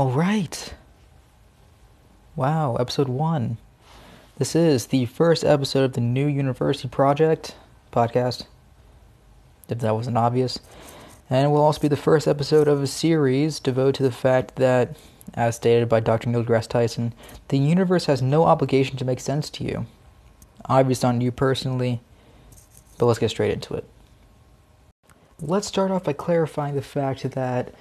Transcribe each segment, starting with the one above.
All right. Wow, episode one. This is the first episode of the new University Project podcast, if that wasn't obvious. And it will also be the first episode of a series devoted to the fact that, as stated by Dr. Neil deGrasse Tyson, the universe has no obligation to make sense to you. Obviously, not you personally, but let's get straight into it. Let's start off by clarifying the fact that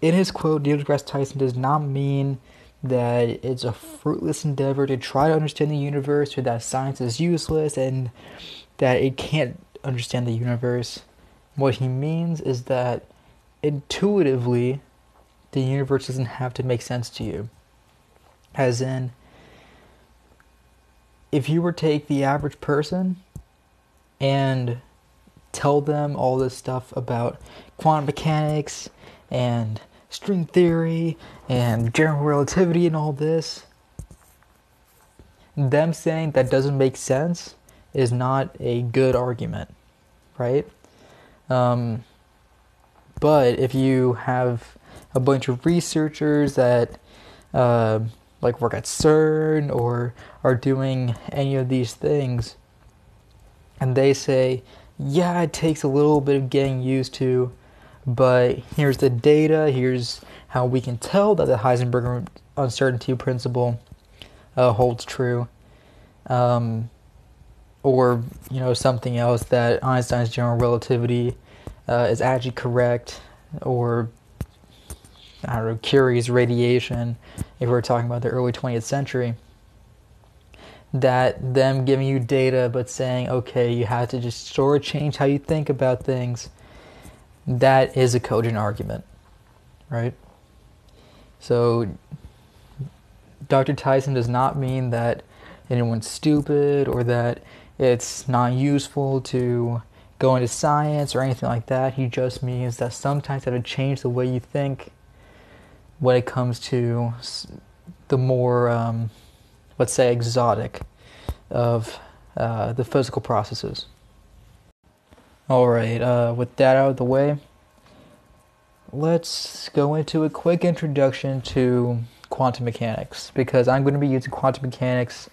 in his quote, Neil deGrasse Tyson does not mean that it's a fruitless endeavor to try to understand the universe or that science is useless and that it can't understand the universe. What he means is that intuitively, the universe doesn't have to make sense to you. As in, if you were to take the average person and tell them all this stuff about quantum mechanics and string theory and general relativity and all this, them saying that doesn't make sense is not a good argument, right? Um, but if you have a bunch of researchers that uh, like work at CERN or are doing any of these things, and they say, yeah, it takes a little bit of getting used to, but here's the data, here's how we can tell that the Heisenberg uncertainty principle uh, holds true. Um, or you know something else that Einstein's general relativity uh, is actually correct, or I don't know Curie's radiation, if we're talking about the early 20th century. That them giving you data but saying, okay, you have to just sort of change how you think about things, that is a cogent argument, right? So, Dr. Tyson does not mean that anyone's stupid or that it's not useful to go into science or anything like that. He just means that sometimes you have change the way you think when it comes to the more, um, let's say, exotic of uh, the physical processes. All right, uh, with that out of the way, let's go into a quick introduction to quantum mechanics because I'm going to be using quantum mechanics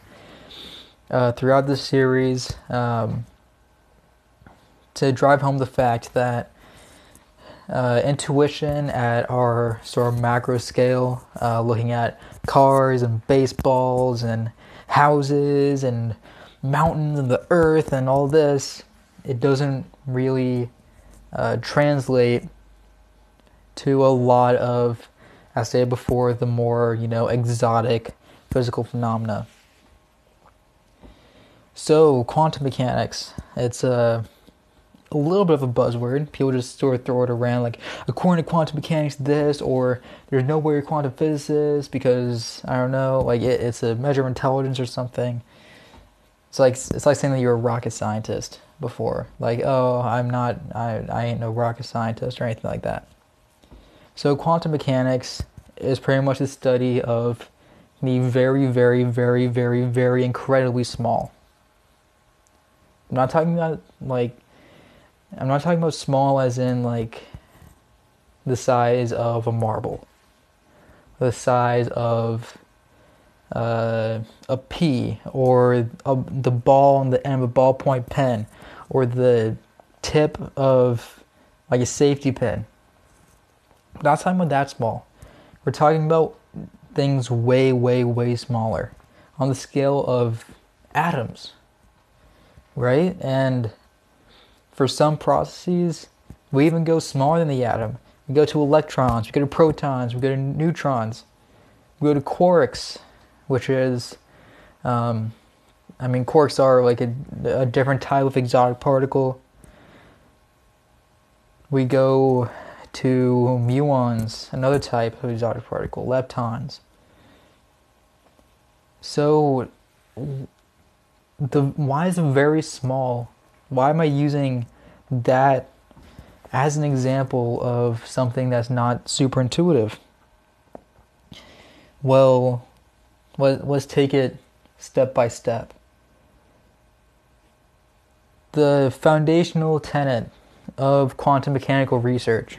uh, throughout this series um, to drive home the fact that uh, intuition at our sort of macro scale, uh, looking at cars and baseballs and houses and mountains and the earth and all this, it doesn't really uh, translate to a lot of, as I said before, the more you know exotic physical phenomena. So quantum mechanics, it's a a little bit of a buzzword. People just sort of throw it around like according to quantum mechanics, this or there's no way you're quantum physicist because I don't know, like it, it's a measure of intelligence or something. It's like it's like saying that you're a rocket scientist before. Like, oh, I'm not, I, I ain't no rocket scientist or anything like that. So quantum mechanics is pretty much the study of the very, very, very, very, very incredibly small. I'm not talking about like I'm not talking about small as in like the size of a marble, the size of uh, a pea, or a, the ball on the end of a ballpoint pen, or the tip of like a safety pin. Not talking about that small. We're talking about things way, way, way smaller on the scale of atoms, right? And for some processes, we even go smaller than the atom. We go to electrons, we go to protons, we go to neutrons, we go to quarks, which is, um, I mean, quarks are like a, a different type of exotic particle. We go to muons, another type of exotic particle, leptons. So, the why is it very small? Why am I using that as an example of something that's not super intuitive? Well, let, let's take it step by step. The foundational tenet of quantum mechanical research,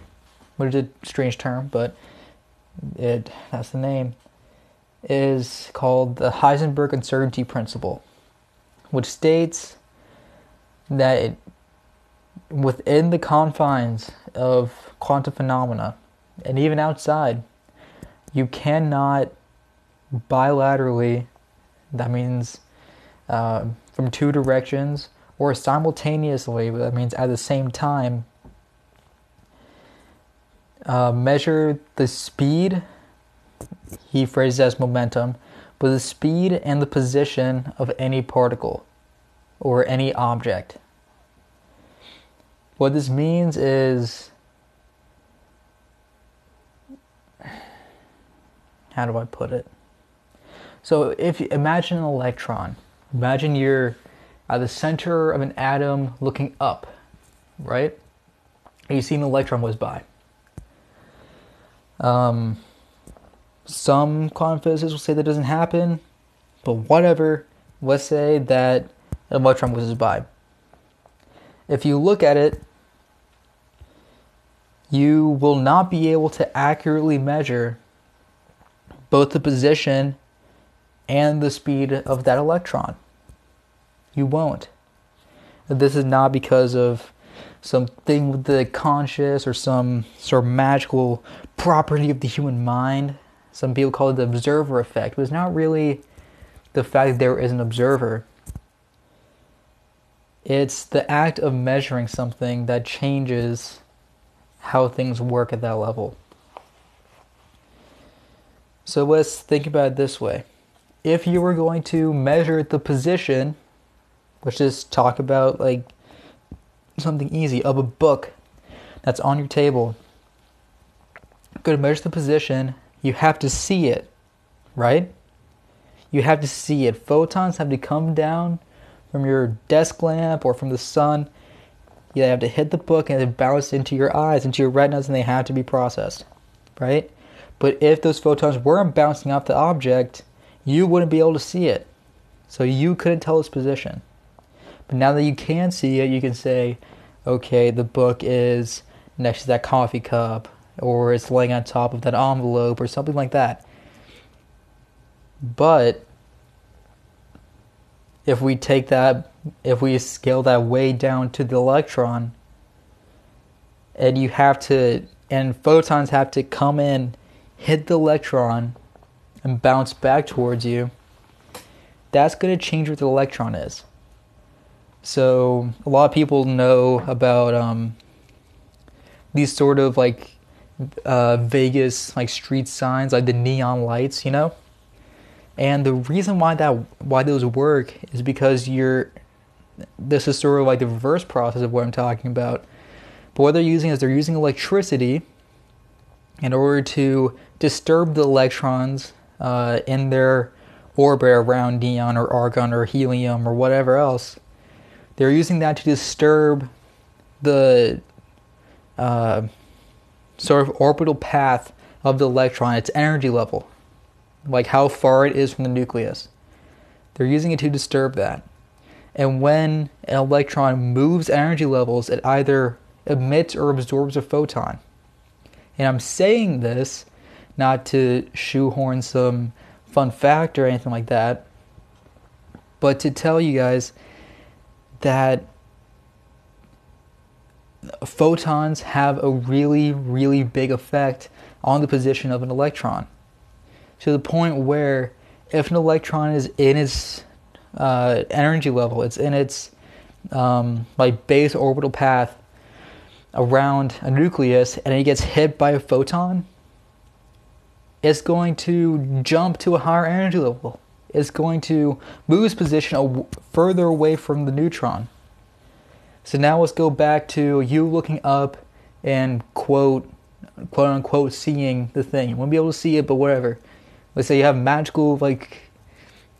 which is a strange term, but it that's the name, is called the Heisenberg uncertainty principle, which states that it, within the confines of quantum phenomena and even outside, you cannot bilaterally, that means uh, from two directions, or simultaneously, that means at the same time, uh, measure the speed, he phrases as momentum, but the speed and the position of any particle or any object. What this means is how do I put it? So if you imagine an electron, imagine you're at the center of an atom looking up, right? And you see an electron whiz by. Um, some quantum physicists will say that doesn't happen, but whatever. Let's say that an electron whizzes by. If you look at it, you will not be able to accurately measure both the position and the speed of that electron. You won't. This is not because of something with the conscious or some sort of magical property of the human mind. Some people call it the observer effect, but it's not really the fact that there is an observer. It's the act of measuring something that changes how things work at that level. So let's think about it this way. If you were going to measure the position, let's just talk about like something easy of a book that's on your table. Go to measure the position, you have to see it, right? You have to see it. Photons have to come down from your desk lamp or from the sun. You have to hit the book and it bounce into your eyes, into your retinas, and they have to be processed, right? But if those photons weren't bouncing off the object, you wouldn't be able to see it. So you couldn't tell its position. But now that you can see it, you can say, okay, the book is next to that coffee cup, or it's laying on top of that envelope, or something like that. But if we take that, if we scale that way down to the electron, and you have to, and photons have to come in hit the electron and bounce back towards you, that's going to change what the electron is. So a lot of people know about um, these sort of like uh, Vegas like street signs, like the neon lights, you know. And the reason why that why those work is because you're this is sort of like the reverse process of what I'm talking about. But what they're using is they're using electricity in order to disturb the electrons uh, in their orbit around neon or argon or helium or whatever else. They're using that to disturb the uh, sort of orbital path of the electron, its energy level, like how far it is from the nucleus. They're using it to disturb that. And when an electron moves energy levels, it either emits or absorbs a photon. And I'm saying this not to shoehorn some fun fact or anything like that, but to tell you guys that photons have a really, really big effect on the position of an electron. To the point where if an electron is in its uh, energy level, it's in its um, like base orbital path around a nucleus, and it gets hit by a photon, it's going to jump to a higher energy level. It's going to move its position further away from the neutron. So now let's go back to you looking up and quote, quote unquote, seeing the thing. You won't be able to see it, but whatever. Let's say you have magical, like,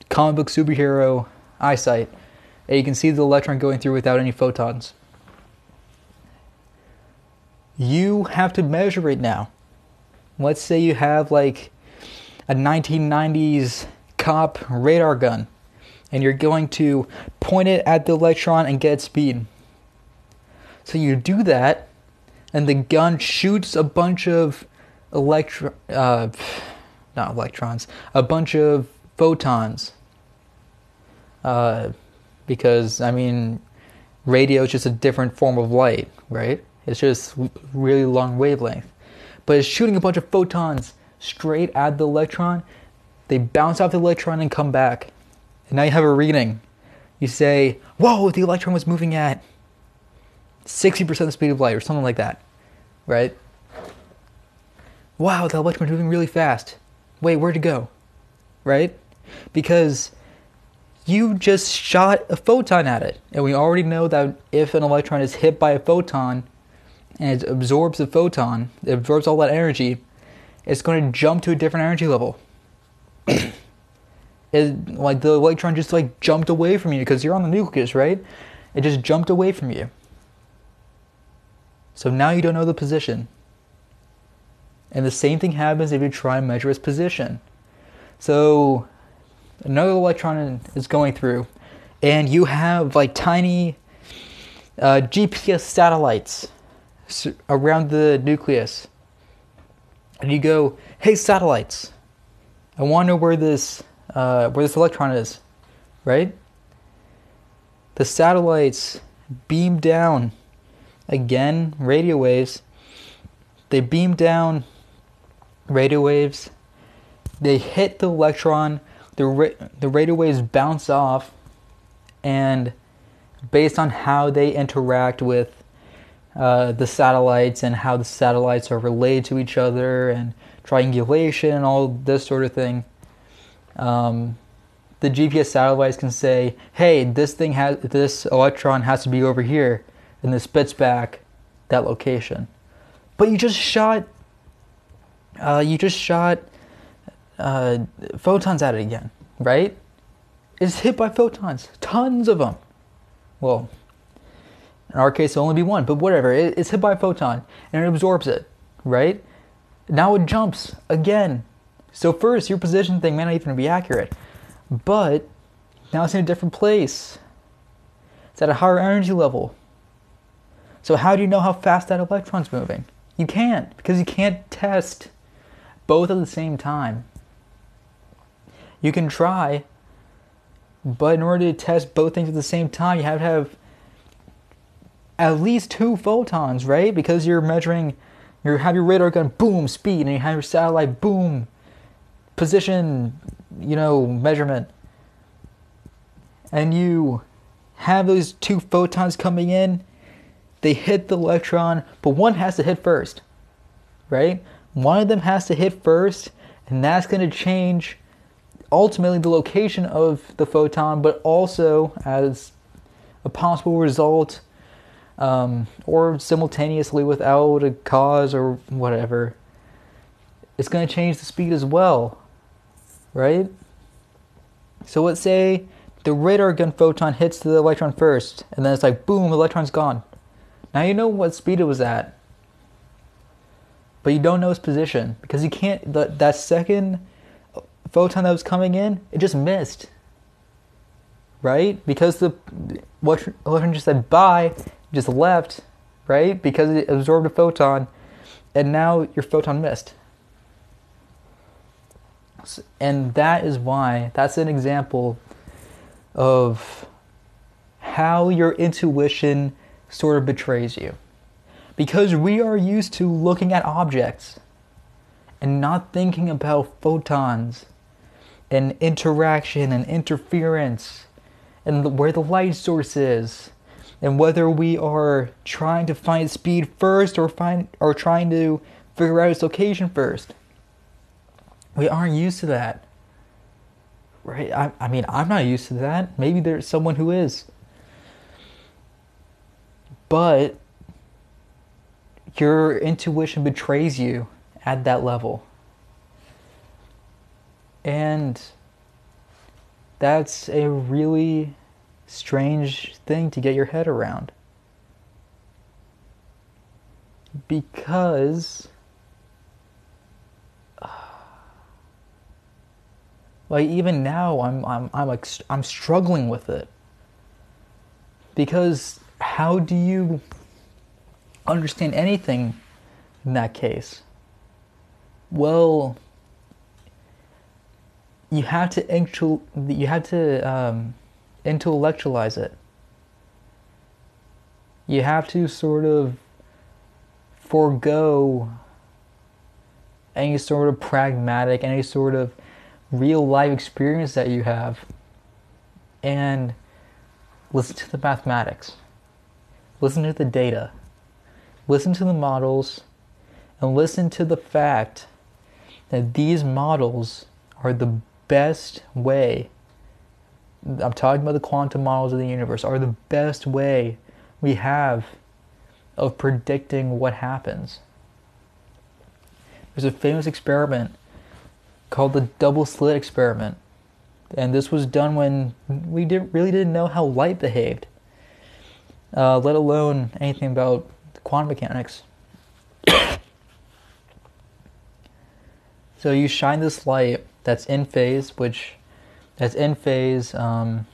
comic book superhero eyesight, and you can see the electron going through without any photons. You have to measure it now. Let's say you have like a 1990s cop radar gun and you're going to point it at the electron and get speed. So you do that, and the gun shoots a bunch of electron, uh, not electrons, a bunch of photons. Uh, because I mean, radio is just a different form of light, right? It's just really long wavelength, but it's shooting a bunch of photons straight at the electron. They bounce off the electron and come back, and now you have a reading. You say, "Whoa, the electron was moving at 60% the speed of light," or something like that, right? Wow, the electron's moving really fast. Wait, where'd it go? Right? Because you just shot a photon at it. And we already know that if an electron is hit by a photon and it absorbs the photon, it absorbs all that energy, it's going to jump to a different energy level. it, like the electron just like jumped away from you because you're on the nucleus, right? It just jumped away from you. So now you don't know the position. And the same thing happens if you try and measure its position. So another electron is going through, and you have like tiny uh, GPS satellites around the nucleus. And you go, "Hey, satellites, I want to know where this uh, where this electron is, right?" The satellites beam down again, radio waves. They beam down radio waves. They hit the electron the ra- the radio waves bounce off, and based on how they interact with uh, the satellites and how the satellites are related to each other and triangulation and all this sort of thing. Um, the GPS satellites can say, "Hey, this thing has this electron has to be over here," and this spits back that location. But you just shot, uh, you just shot uh, photons at it again, right? It's hit by photons, tons of them. Well, in our case, it'll only be one, but whatever. It, it's hit by a photon and it absorbs it, right? Now it jumps again. So, first, your position thing may not even be accurate, but now it's in a different place. It's at a higher energy level. So, how do you know how fast that electron's moving? You can't, because you can't test both at the same time. You can try, but in order to test both things at the same time, you have to have at least two photons, right? Because you're measuring, you have your radar gun, boom, speed, and you have your satellite, boom, position, you know, measurement. And you have those two photons coming in, they hit the electron, but one has to hit first, right? One of them has to hit first, and that's going to change ultimately the location of the photon, but also as a possible result um, or simultaneously without a cause or whatever, it's going to change the speed as well, right? So let's say the radar gun photon hits the electron first, and then it's like boom, electron's gone. Now you know what speed it was at, but you don't know its position because you can't. That that second photon that was coming in, it just missed. Right? Because the electron just said bye, just left, right? Because it absorbed a photon, and now your photon missed. And that is why, that's an example of how your intuition sort of betrays you. Because we are used to looking at objects and not thinking about photons and interaction and interference and where the light source is and whether we are trying to find speed first or find or trying to figure out its location first we aren't used to that. Right? I, I mean i'm not used to that. Maybe there's someone who is. But your intuition betrays you at that level. And that's a really strange thing to get your head around. Because like even now I'm I'm I'm like I'm struggling with it. Because how do you understand anything in that case? Well, you have to intel- you have to um, intellectualize it. You have to sort of forego any sort of pragmatic, any sort of real life experience that you have, and listen to the mathematics, listen to the data, listen to the models, and listen to the fact that these models are the best way. I'm talking about the quantum models of the universe, are the best way we have of predicting what happens. There's a famous experiment called the double slit experiment. And this was done when we didn't, really didn't know how light behaved, uh, let alone anything about quantum mechanics. so you shine this light that's in phase, which that's in phase, um,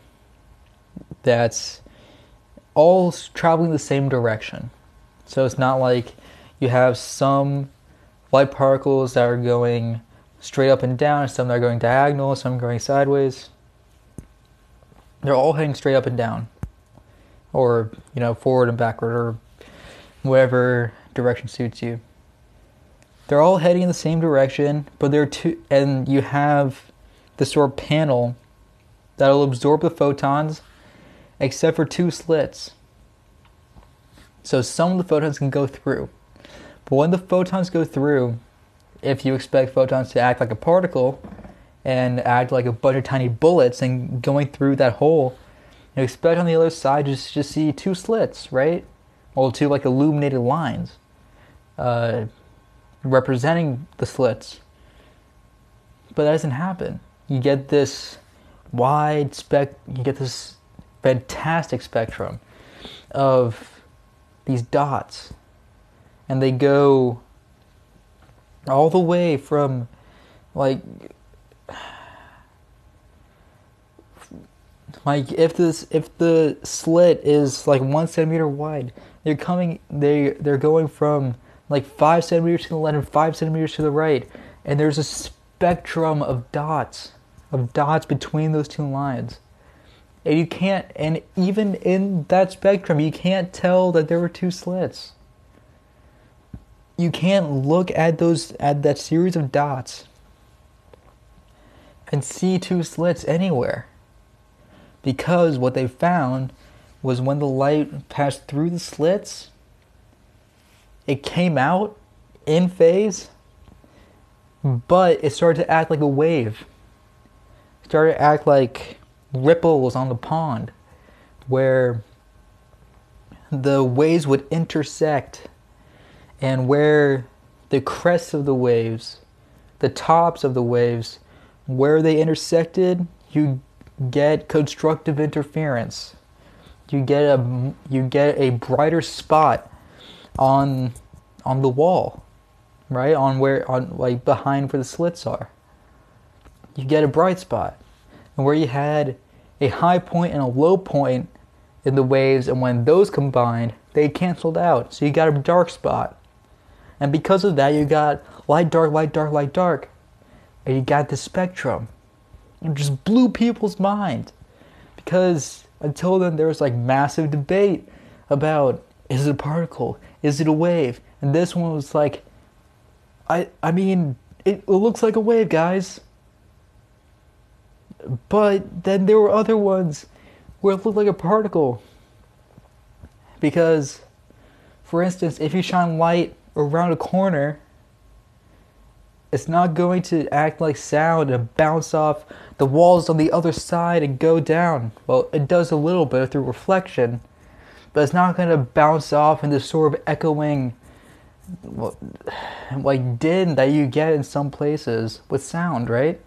that's all traveling the same direction. So it's not like you have some light particles that are going straight up and down, some that are going diagonal, some going sideways. They're all heading straight up and down, or you know, forward and backward, or whatever direction suits you. They're all heading in the same direction, but they're two, and you have this sort of panel that'll absorb the photons, except for two slits. So some of the photons can go through. But when the photons go through, if you expect photons to act like a particle and act like a bunch of tiny bullets and going through that hole, you expect on the other side just just see two slits, right? Well, two like illuminated lines uh, representing the slits. But that doesn't happen. You get this wide spec. You get this fantastic spectrum of these dots, and they go all the way from like like if this if the slit is like one centimeter wide they're coming they they're going from like five centimeters to the left and five centimeters to the right and there's a spectrum of dots of dots between those two lines. And you can't and even in that spectrum you can't tell that there were two slits. You can't look at those at that series of dots and see two slits anywhere. Because what they found was when the light passed through the slits it came out in phase but it started to act like a wave started to act like ripples on the pond where the waves would intersect and where the crests of the waves, the tops of the waves, where they intersected, you get constructive interference. You get a you get a brighter spot on on the wall, right? On where on like behind where the slits are. You get a bright spot. And where you had a high point and a low point in the waves and when those combined, they canceled out. So you got a dark spot. And because of that, you got light, dark, light, dark, light, dark. And you got the spectrum. It just blew people's mind. Because until then, there was like massive debate about is it a particle? Is it a wave? And this one was like, I, I mean, it, it looks like a wave, guys. But then there were other ones where it looked like a particle. Because, for instance, if you shine light around a corner, it's not going to act like sound and bounce off the walls on the other side and go down. Well, it does a little bit through reflection, but it's not going to bounce off in this sort of echoing like din that you get in some places with sound, right?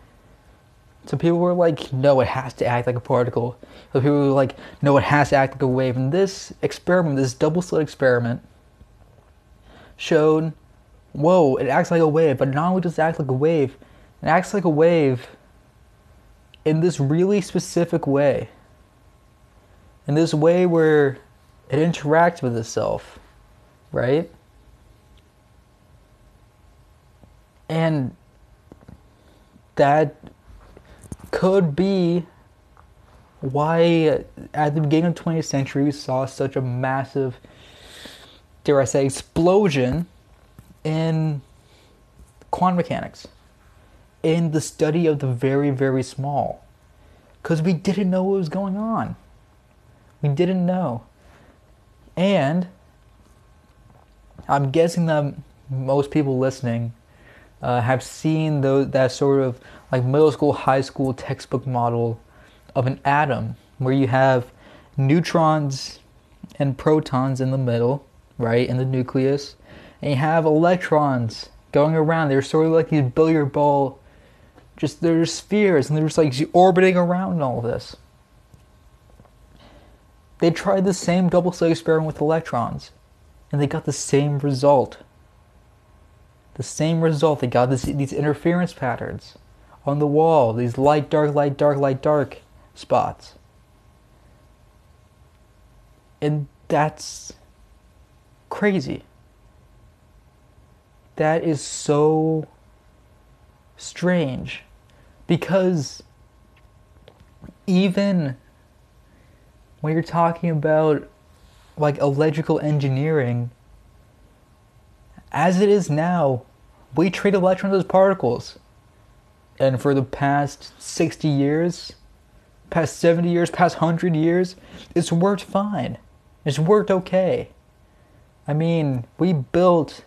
So people were like, no, it has to act like a particle. So people were like, no, it has to act like a wave. And this experiment, this double slit experiment, showed, whoa, it acts like a wave, but not only does it act like a wave, it acts like a wave in this really specific way. In this way where it interacts with itself, right? And that could be why at the beginning of the 20th century we saw such a massive, dare I say, explosion in quantum mechanics, in the study of the very, very small. Because we didn't know what was going on. We didn't know. And I'm guessing that most people listening uh, have seen those, that sort of like middle school, high school textbook model of an atom where you have neutrons and protons in the middle, right, in the nucleus, and you have electrons going around. They're sort of like these billiard ball, just they're spheres, and they're just like orbiting around all of this. They tried the same double slit experiment with electrons, and they got the same result. The same result. They got this, these interference patterns on the wall, these light, dark, light, dark, light, dark spots. And that's crazy. That is so strange because even when you're talking about like electrical engineering, as it is now, we treat electrons as particles. And for the past 60 years, past 70 years, past 100 years, it's worked fine. It's worked okay. I mean, we built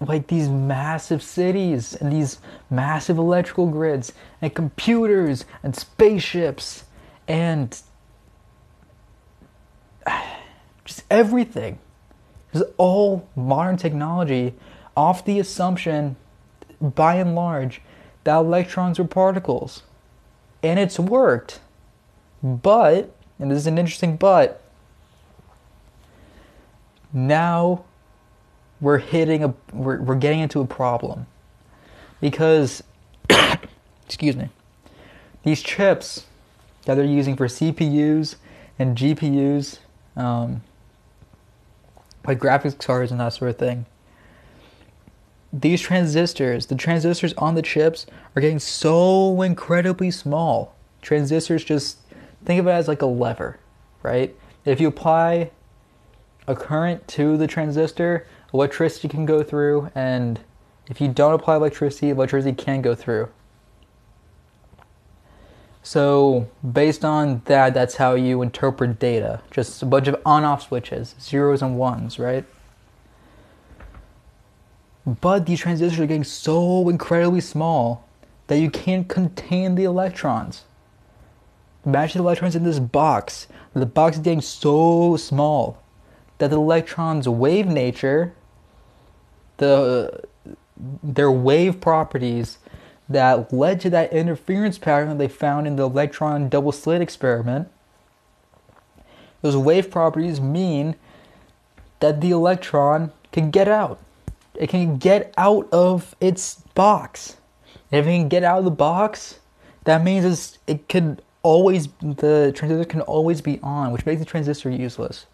like these massive cities and these massive electrical grids and computers and spaceships and just everything. It's all modern technology off the assumption, by and large, that electrons are particles. And it's worked. But, and this is an interesting but, now we're hitting a we're, we're getting into a problem because excuse me these chips that they're using for CPUs and GPUs, um, like graphics cards and that sort of thing. These transistors, the transistors on the chips, are getting so incredibly small. Transistors just think of it as like a lever, right? If you apply a current to the transistor, electricity can go through, and if you don't apply electricity, electricity can go through. So, based on that, that's how you interpret data. Just a bunch of on off switches, zeros and ones, right? But these transistors are getting so incredibly small that you can't contain the electrons. Imagine the electrons in this box. The box is getting so small that the electron's wave nature, the their wave properties that led to that interference pattern that they found in the electron double slit experiment. Those wave properties mean that the electron can get out. It can get out of its box. If it can get out of the box, that means it can always the transistor can always be on, which makes the transistor useless.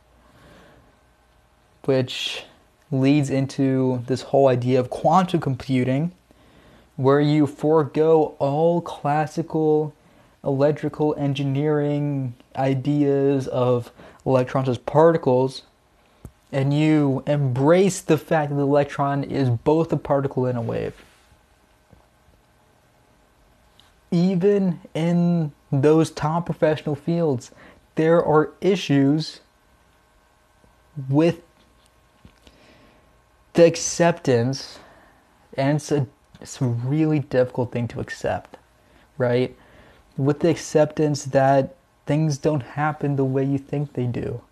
Which leads into this whole idea of quantum computing where you forego all classical electrical engineering ideas of electrons as particles and you embrace the fact that the electron is both a particle and a wave. Even in those top professional fields, there are issues with the acceptance, and it's a it's a really difficult thing to accept, right? With the acceptance that things don't happen the way you think they do.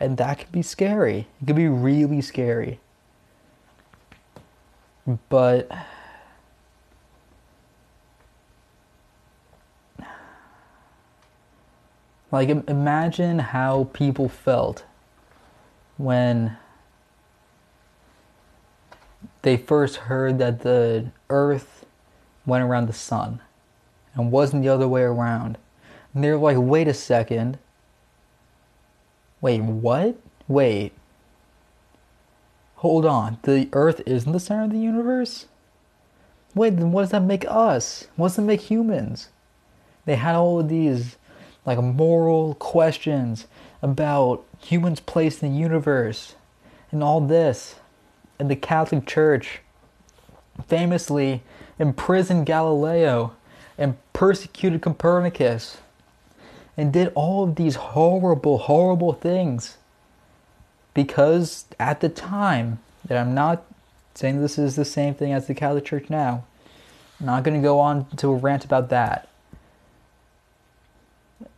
And that can be scary. It can be really scary. But like imagine how people felt when they first heard that the earth went around the sun and wasn't the other way around. And they're like, wait a second. Wait, what? Wait. hold on, the Earth isn't the center of the universe? Wait, then what does that make us? What does that make humans? They had all of these like moral questions about humans' place in the universe and all this. And the Catholic Church famously imprisoned Galileo and persecuted Copernicus and did all of these horrible, horrible things because at the time, that I'm not saying this is the same thing as the Catholic Church now, I'm not going to go on to a rant about that.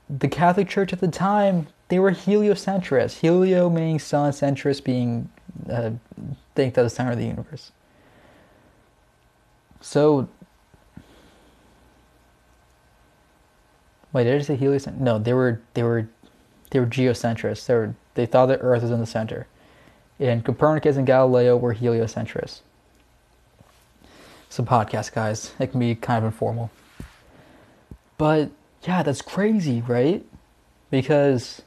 The Catholic Church at the time, they were heliocentrists. Helio meaning sun, centrist being uh, think that the center of the universe. So, wait, did I say heliocentric? No, they were they were they were geocentrists. They were they thought that Earth was in the center, and Copernicus and Galileo were heliocentrists. Some podcast guys, it can be kind of informal, but yeah, that's crazy, right? Because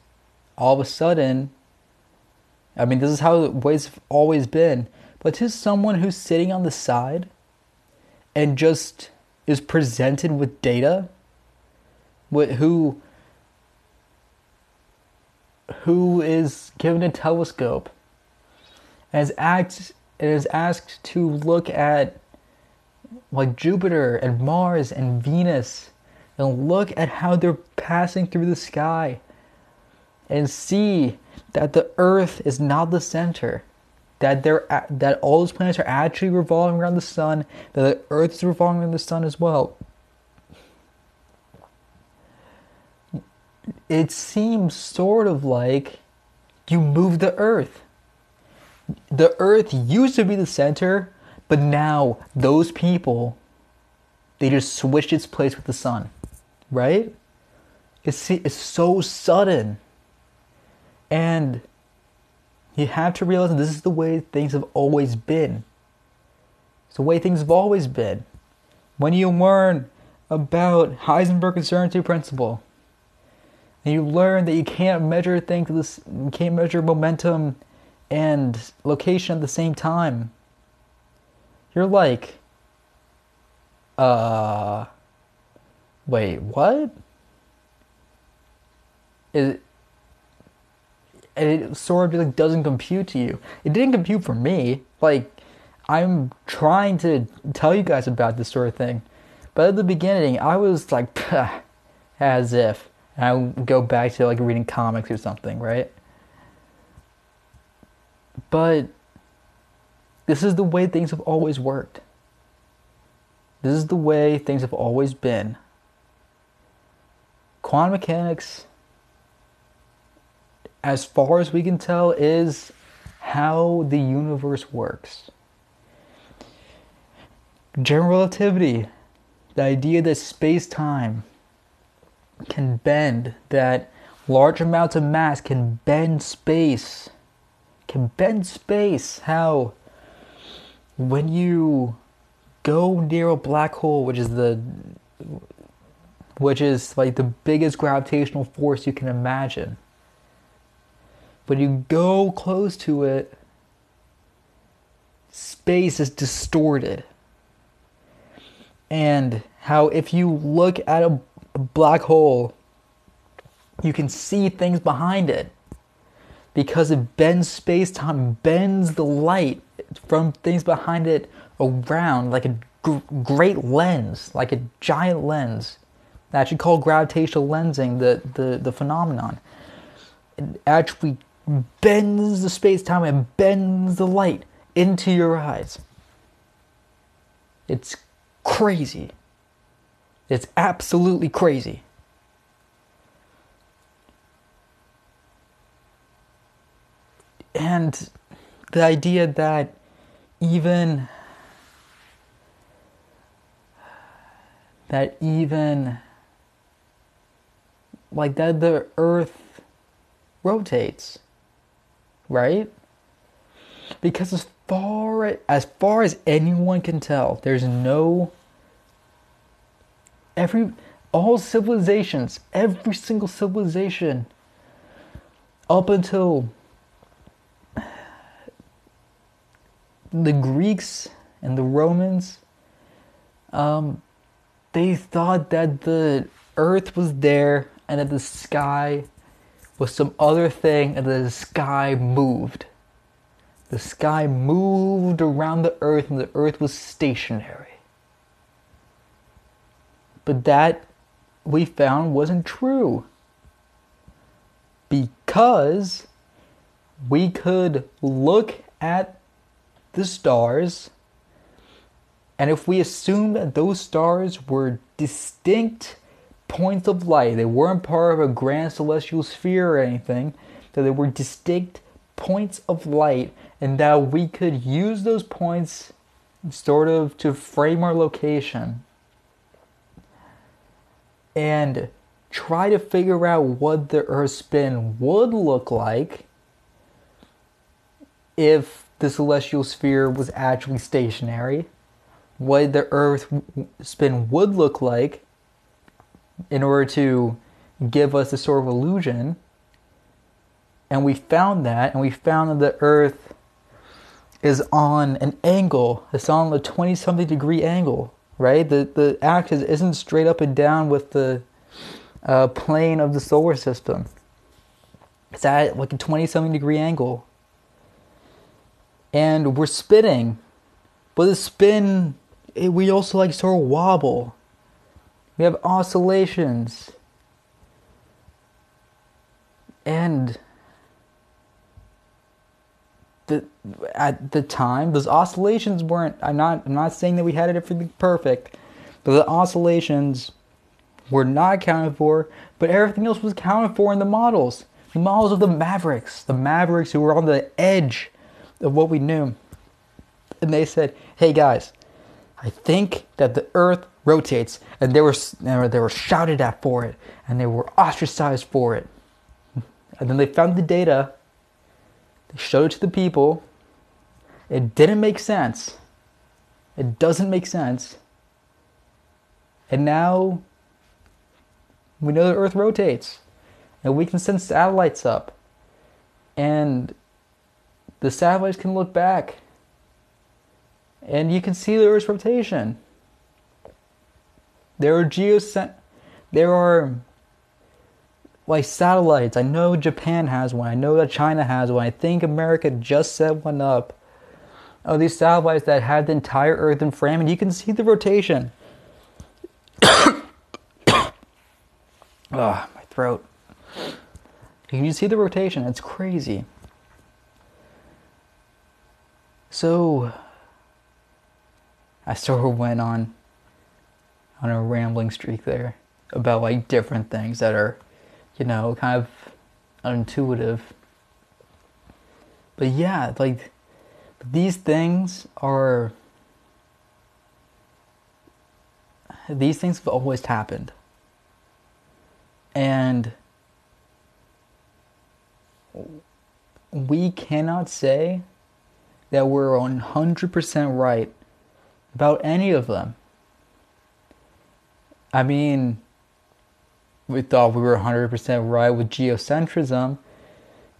all of a sudden, I mean, this is how ways have always been. But to someone who's sitting on the side and just is presented with data, who who is given a telescope and is asked is asked to look at like Jupiter and Mars and Venus and look at how they're passing through the sky and see that the earth is not the center that they're that all those planets are actually revolving around the sun that the earth is revolving around the sun as well it seems sort of like you move the earth the earth used to be the center but now those people they just switched its place with the sun right it's, it's so sudden and you have to realize this is the way things have always been. It's the way things have always been. When you learn about Heisenberg uncertainty principle, and you learn that you can't measure things, this, can't measure momentum and location at the same time, you're like, uh, wait, what? Is and it sort of like doesn't compute to you. It didn't compute for me. Like I'm trying to tell you guys about this sort of thing, but at the beginning I was like, as if. And I would go back to like reading comics or something, right? But this is the way things have always worked. This is the way things have always been. Quantum mechanics as far as we can tell, is how the universe works. General relativity, the idea that space time can bend, that large amounts of mass can bend space, can bend space. How when you go near a black hole, which is the which is like the biggest gravitational force you can imagine When you go close to it, space is distorted. And how if you look at a, a black hole, you can see things behind it because it bends space time, bends the light from things behind it around like a great lens, like a giant lens. That's actually call gravitational lensing, the, the, the phenomenon. It actually bends the space time and bends the light into your eyes. It's crazy. It's absolutely crazy. And the idea that even that even like that the earth rotates right? Because as far as far as anyone can tell, there's no every all civilizations, every single civilization up until the Greeks and the Romans, um, they thought that the earth was there and that the sky was some other thing and the sky moved. The sky moved around the earth and the earth was stationary. But that we found wasn't true. Because we could look at the stars, and if we assume that those stars were distinct points of light, they weren't part of a grand celestial sphere or anything, that they were distinct points of light, and that we could use those points sort of to frame our location and try to figure out what the Earth's spin would look like if the celestial sphere was actually stationary, what the Earth's spin would look like in order to give us a sort of illusion. And we found that, and we found that the Earth is on an angle. It's on a 20 something degree angle, right? The, the axis isn't straight up and down with the uh, plane of the solar system. It's at like a 20 something degree angle and we're spinning. But the spin, it, we also like sort of wobble. We have oscillations. And the, at the time, those oscillations weren't. I'm not. I'm not saying that we had everything perfect, but the oscillations were not accounted for. But everything else was accounted for in the models. The models of the Mavericks, the Mavericks who were on the edge of what we knew. And they said, "Hey guys, I think that the Earth rotates," and they were they were shouted at for it, and they were ostracized for it. And then they found the data. They showed it to the people. It didn't make sense. It doesn't make sense. And now we know the Earth rotates, and we can send satellites up. And the satellites can look back and you can see the Earth's rotation. There are geocent there are like satellites. I know Japan has one. I know that China has one. I think America just set one up. Oh, these satellites that have the entire Earth in frame, and you can see the rotation. oh, my throat. Can you can see the rotation. It's crazy. So I sort of went on on a rambling streak there about like different things that are, you know, kind of unintuitive. But yeah, like these things are these things have always happened. And we cannot say that we're 100% right about any of them. I mean, we thought we were 100% right with geocentrism,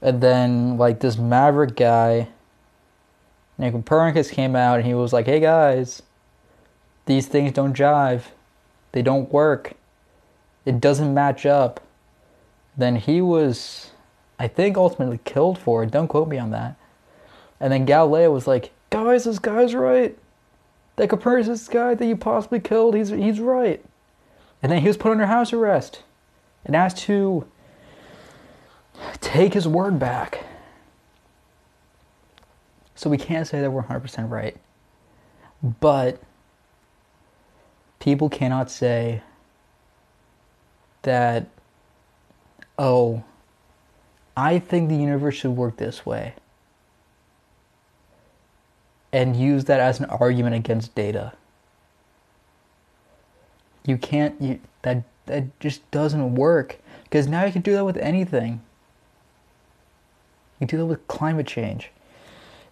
and then, like, this maverick guy, Nick Copernicus, came out and he was like, hey guys, these things don't jive, they don't work, it doesn't match up. Then he was, I think, ultimately killed for it. Don't quote me on that. And then Galileo was like, guys, this guy's right. That Copernicus guy that you possibly killed, he's, he's right. And then he was put under house arrest and asked to take his word back. So we can't say that we're 100% right. But people cannot say that, oh, I think the universe should work this way and use that as an argument against data. You can't you, that that just doesn't work because now you can do that with anything. You do that with climate change.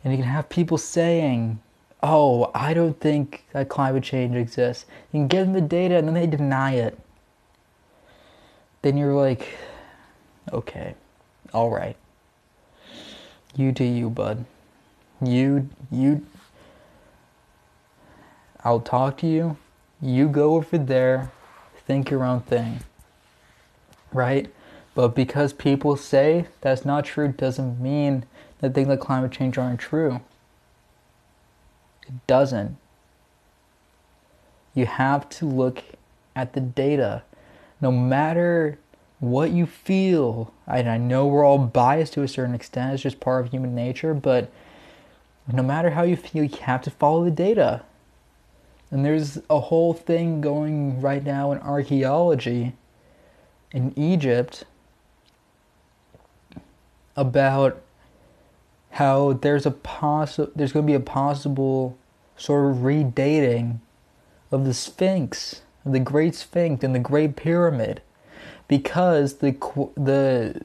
And you can have people saying, "Oh, I don't think that climate change exists." You can give them the data and then they deny it. Then you're like, "Okay. All right. You do you, bud." You you I'll talk to you. You go over there, think your own thing. Right? But because people say that's not true doesn't mean that things like climate change aren't true. It doesn't. You have to look at the data. No matter what you feel, and I know we're all biased to a certain extent, it's just part of human nature, but no matter how you feel, you have to follow the data. And there's a whole thing going right now in archaeology in Egypt about how there's a possi- there's going to be a possible sort of redating of the Sphinx, of the Great Sphinx and the Great Pyramid, because the the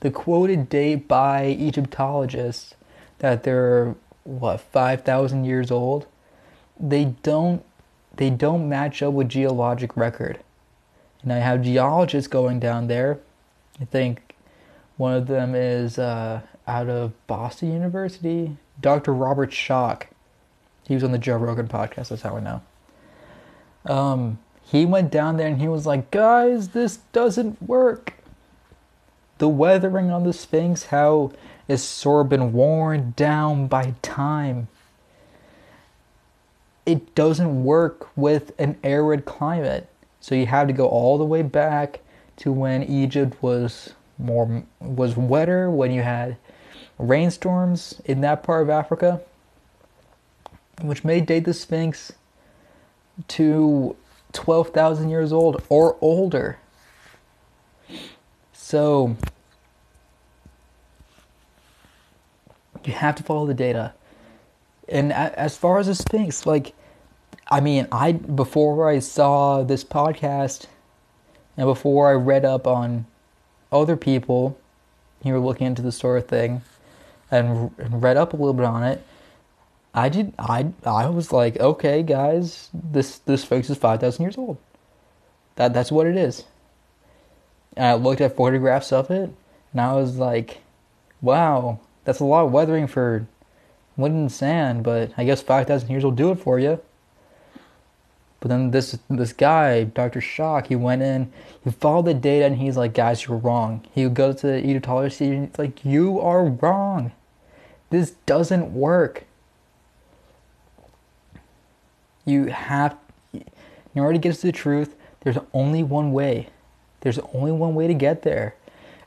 the quoted date by Egyptologists that they're what five thousand years old, they don't they don't match up with geologic record, and I have geologists going down there. I think one of them is uh, out of Boston University, Dr. Robert Schoch. He was on the Joe Rogan podcast. That's how I know. Um, he went down there and he was like, "Guys, this doesn't work. The weathering on the Sphinx, how it's sort of been worn down by time. It doesn't work with an arid climate. So you have to go all the way back to when Egypt was more was wetter, when you had rainstorms in that part of Africa, which may date the Sphinx to 12,000 years old or older. So you have to follow the data. And as far as the Sphinx, like, I mean, I before I saw this podcast and before I read up on other people who were looking into this sort of thing and, and read up a little bit on it, I did. I I was like, okay, guys, this this Sphinx is five thousand years old. That that's what it is. And I looked at photographs of it, and I was like, wow, that's a lot of weathering for and sand. But I guess five thousand years will do it for you. But then this this guy, Dr. Schoch, he went in, he followed the data, and he's like, guys, you're wrong. He would go to Egyptology, and he's like, you are wrong. This doesn't work. You have, in order to get to the truth, there's only one way. There's only one way to get there,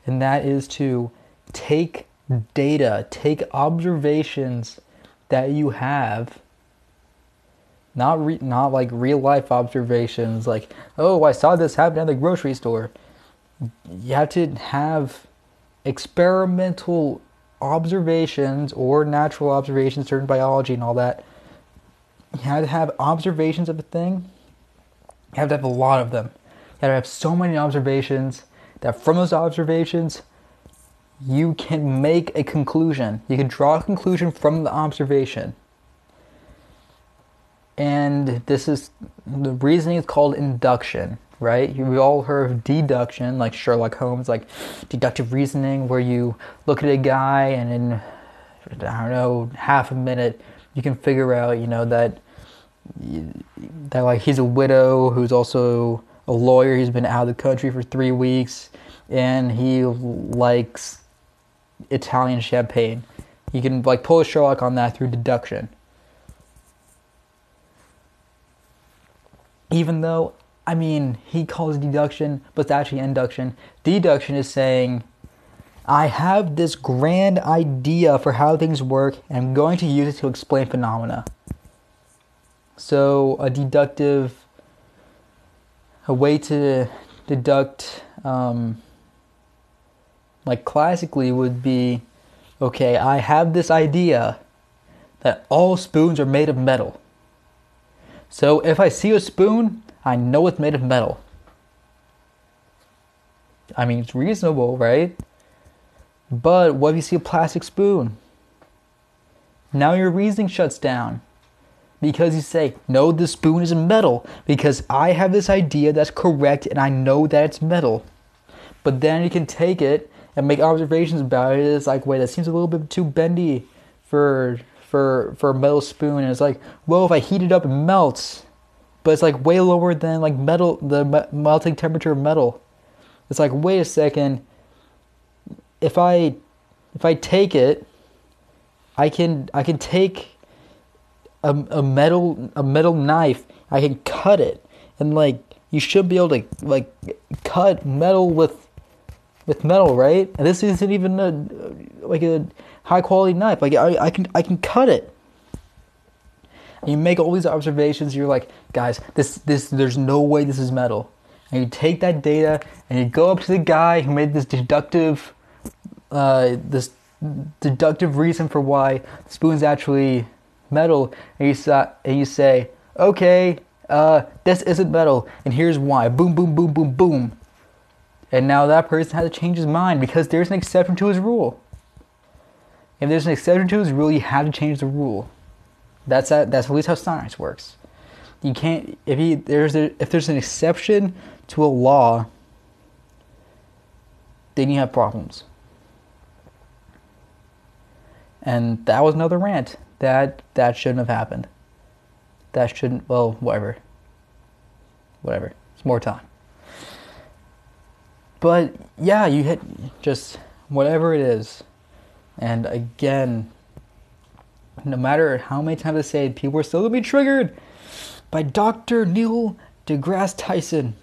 and that is to take data, take observations that you have not re- not like real life observations like oh i saw this happen at the grocery store. You have to have experimental observations or natural observations certain biology and all that. You have to have observations of a thing. You have to have a lot of them. You have to have so many observations that from those observations you can make a conclusion. You can draw a conclusion from the observation and this is the reasoning is called induction right? We've all heard of deduction like sherlock holmes like deductive reasoning where you look at a guy and in i don't know half a minute you can figure out you know that that like he's a widow who's also a lawyer. He's been out of the country for three weeks and he likes italian champagne. You can like pull a sherlock on that through deduction even though I mean he calls deduction, but it's actually induction. Deduction is saying I have this grand idea for how things work and I'm going to use it to explain phenomena. So a deductive a way to deduct um, like classically would be okay, I have this idea that all spoons are made of metal. So if I see a spoon, I know it's made of metal. I mean, it's reasonable, right? But what if you see a plastic spoon? Now your reasoning shuts down. Because you say, no, the spoon is metal. Because I have this idea that's correct and I know that it's metal. But then you can take it and make observations about it. It's like, wait, that seems a little bit too bendy for for for a metal spoon, and it's like, well, if I heat it up, it melts, but it's like way lower than like metal, the me- melting temperature of metal. It's like, wait a second. If I if I take it, I can I can take a, a metal a metal knife. I can cut it, and like you should be able to like cut metal with with metal, right? And this isn't even a like a high quality knife. Like I, I can I can cut it. And you make all these observations. You're like, guys, this this there's no way this is metal. And you take that data and you go up to the guy who made this deductive, uh, this deductive reason for why the spoon's actually metal, and you say, and you say, okay, uh, this isn't metal, and here's why. Boom, boom, boom, boom, boom. And now that person has to change his mind because there's an exception to his rule. If there's an exception to his rule, you have to change the rule. That's a, that's at least how science works. You can't if he there's a, if there's an exception to a law, then you have problems. And that was another rant. That that shouldn't have happened. That shouldn't well, whatever. Whatever. It's more time. But yeah, you hit just whatever it is. And again, no matter how many times I say it, people are still gonna be triggered by Dr. Neil deGrasse Tyson.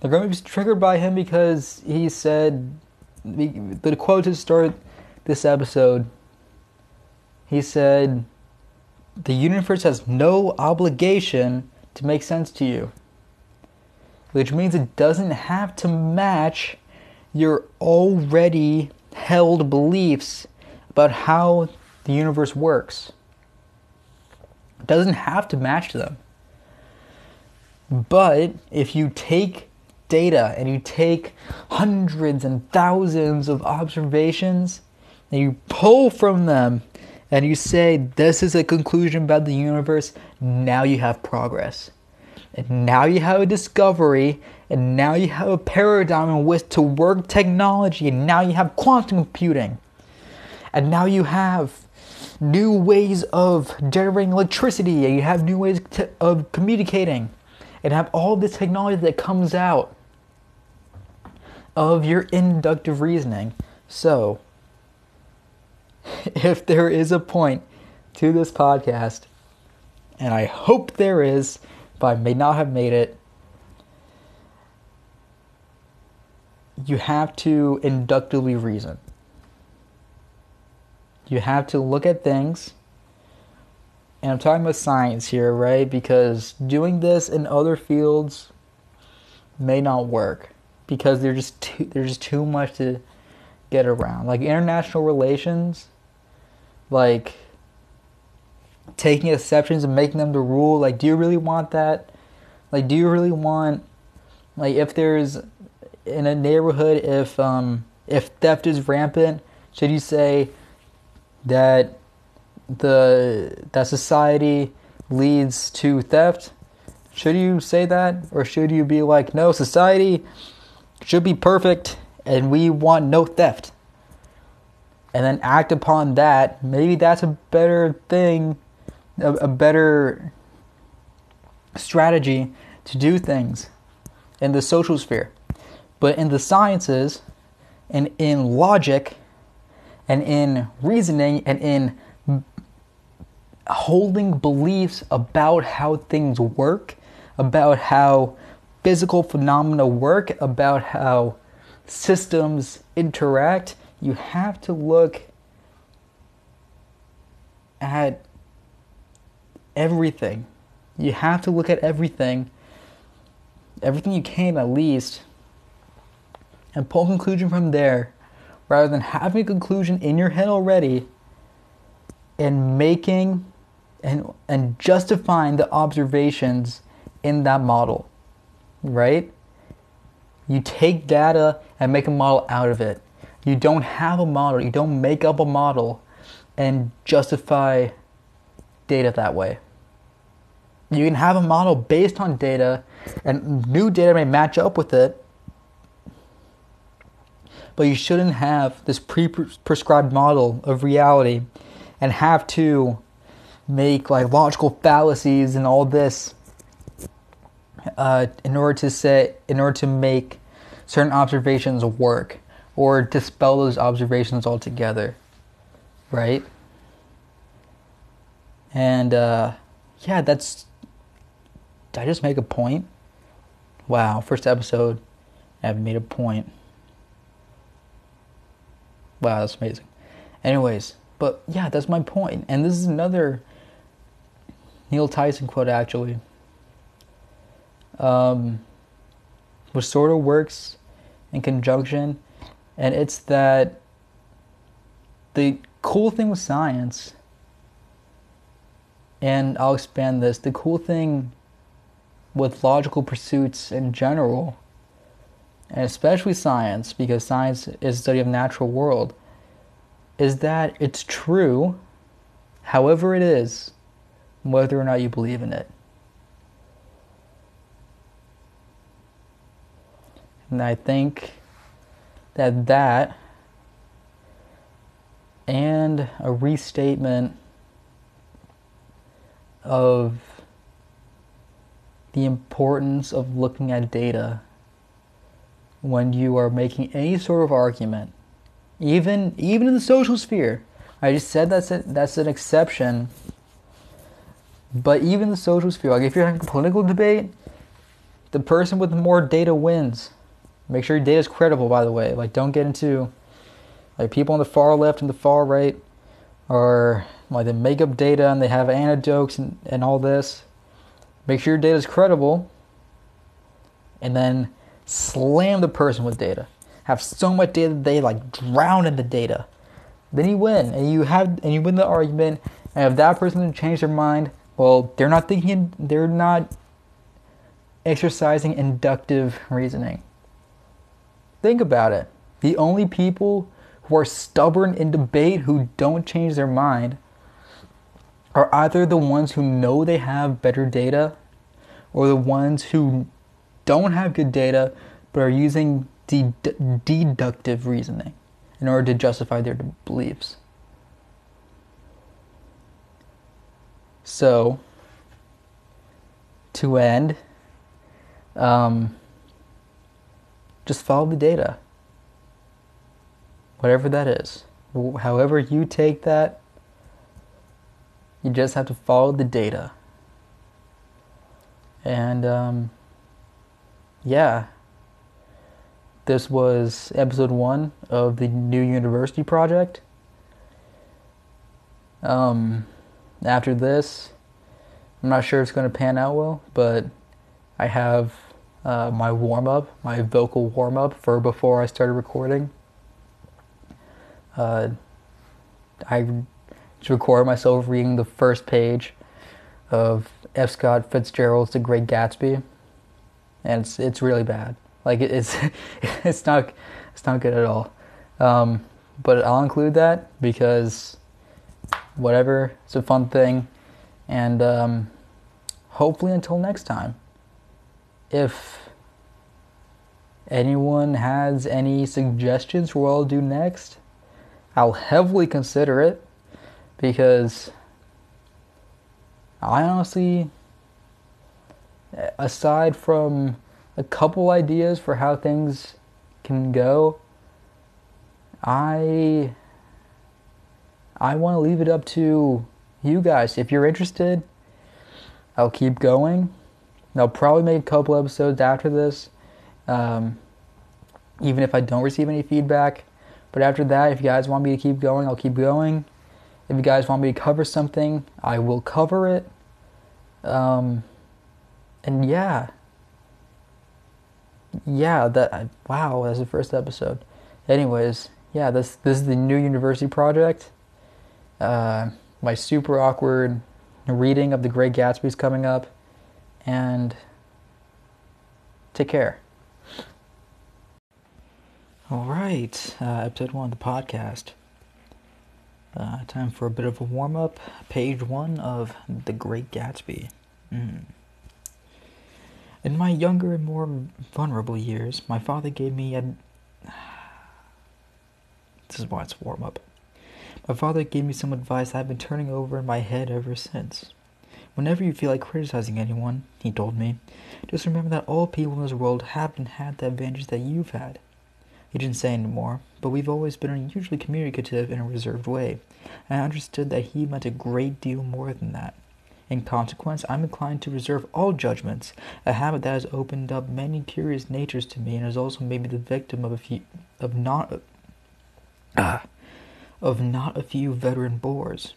They're to be triggered by him because he said the quote to start this episode. He said, "The universe has no obligation to make sense to you." Which means it doesn't have to match your already held beliefs about how the universe works. It doesn't have to match them. But if you take data and you take hundreds and thousands of observations and you pull from them and you say, this is a conclusion about the universe, now you have progress. And now you have a discovery, and now you have a paradigm in which to work technology, and now you have quantum computing. And now you have new ways of generating electricity, and you have new ways to, of communicating and have all this technology that comes out of your inductive reasoning. So, if there is a point to this podcast, and I hope there is, but I may not have made it, you have to inductively reason. You have to look at things and I'm talking about science here, right? Because doing this in other fields may not work because there's just too, there's just too much to get around. Like international relations, like taking exceptions and making them the rule. Like, do you really want that? Like, do you really want like if there's in a neighborhood if um if theft is rampant, should you say that the that society leads to theft? Should you say that or should you be like no, society should be perfect and we want no theft? And then act upon that. Maybe that's a better thing, a, a better strategy to do things in the social sphere. But in the sciences and in logic and in reasoning and in holding beliefs about how things work, about how physical phenomena work, about how systems interact, you have to look at everything. You have to look at everything, everything you can at least, and pull a conclusion from there rather than having a conclusion in your head already and making and and justifying the observations in that model, right? You take data and make a model out of it. You don't have a model, you don't make up a model and justify data that way. You can have a model based on data and new data may match up with it, but you shouldn't have this pre prescribed model of reality and have to make like logical fallacies and all this uh, in order to say in order to make certain observations work or dispel those observations altogether right? And uh, yeah that's did i just make a point? Wow first episode i've made a point wow that's amazing. Anyways but yeah that's my point. And this is another neil tyson quote actually. Um, which sort of works in conjunction, and it's that the cool thing with science, and I'll expand this, the cool thing with logical pursuits in general, and especially science, because science is a study of natural world, is that it's true, however it is, whether or not you believe in it. And I think that that and a restatement of the importance of looking at data when you are making any sort of argument, even even in the social sphere. I just said that's a, that's an exception, but even the social sphere, like if you're having a political debate, the person with more data wins. Make sure your data is credible, by the way. Like, don't get into like people on the far left and the far right, or like they make up data and they have anecdotes and, and all this. Make sure your data is credible, and then slam the person with data. Have so much data that they like drown in the data. Then you win, and you have and you win the argument. And if that person didn't change their mind, well, they're not thinking. They're not exercising inductive reasoning. Think about it. The only people who are stubborn in debate, who don't change their mind, are either the ones who know they have better data or the ones who don't have good data but are using de- deductive reasoning in order to justify their beliefs. So, to end, um, just follow the data. Whatever that is. However, you take that, you just have to follow the data. And um, yeah, this was episode one of the New University Project. Um, after this, I'm not sure it's going to pan out well, but I have uh, my warm up, my vocal warm up for before I started recording. Uh, I just recorded myself reading the first page of F. Scott Fitzgerald's The Great Gatsby, and it's it's really bad. Like it's it's not it's not good at all. Um, but I'll include that because whatever, it's a fun thing, and um, hopefully until next time if anyone has any suggestions for what I'll do next, I'll heavily consider it because I honestly, aside from a couple ideas for how things can go, I I want to leave it up to you guys. If you're interested, I'll keep going. I'll probably make a couple episodes after this, um, even if I don't receive any feedback. But after that, if you guys want me to keep going, I'll keep going. If you guys want me to cover something, I will cover it. Um, and yeah, yeah, that wow, that's the first episode. Anyways, yeah, this this is the new university project. Uh, my super awkward reading of The Great Gatsby is coming up and take care. All right, uh, episode one of the podcast. Uh, time for a bit of a warm up. Page one of The Great Gatsby. Mm. In my younger and more vulnerable years, my father gave me a. This is why it's warm up. My father gave me some advice I've been turning over in my head ever since. Whenever you feel like criticizing anyone, he told me, just remember that all people in this world haven't had the advantage that you've had. He didn't say anymore, but we've always been unusually communicative in a reserved way, and I understood that he meant a great deal more than that. In consequence, I'm inclined to reserve all judgments, a habit that has opened up many curious natures to me and has also made me the victim of a few of not uh, of not a few veteran bores.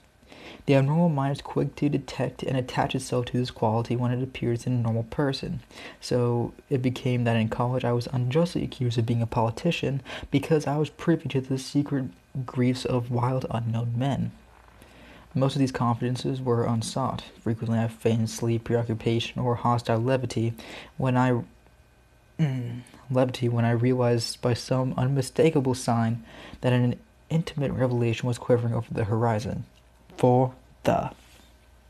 The abnormal mind is quick to detect and attach itself to this quality when it appears in a normal person. So it became that in college I was unjustly accused of being a politician because I was privy to the secret griefs of wild unknown men. Most of these confidences were unsought. Frequently I feigned sleep, preoccupation, or hostile levity when I levity when I realized by some unmistakable sign that an intimate revelation was quivering over the horizon for the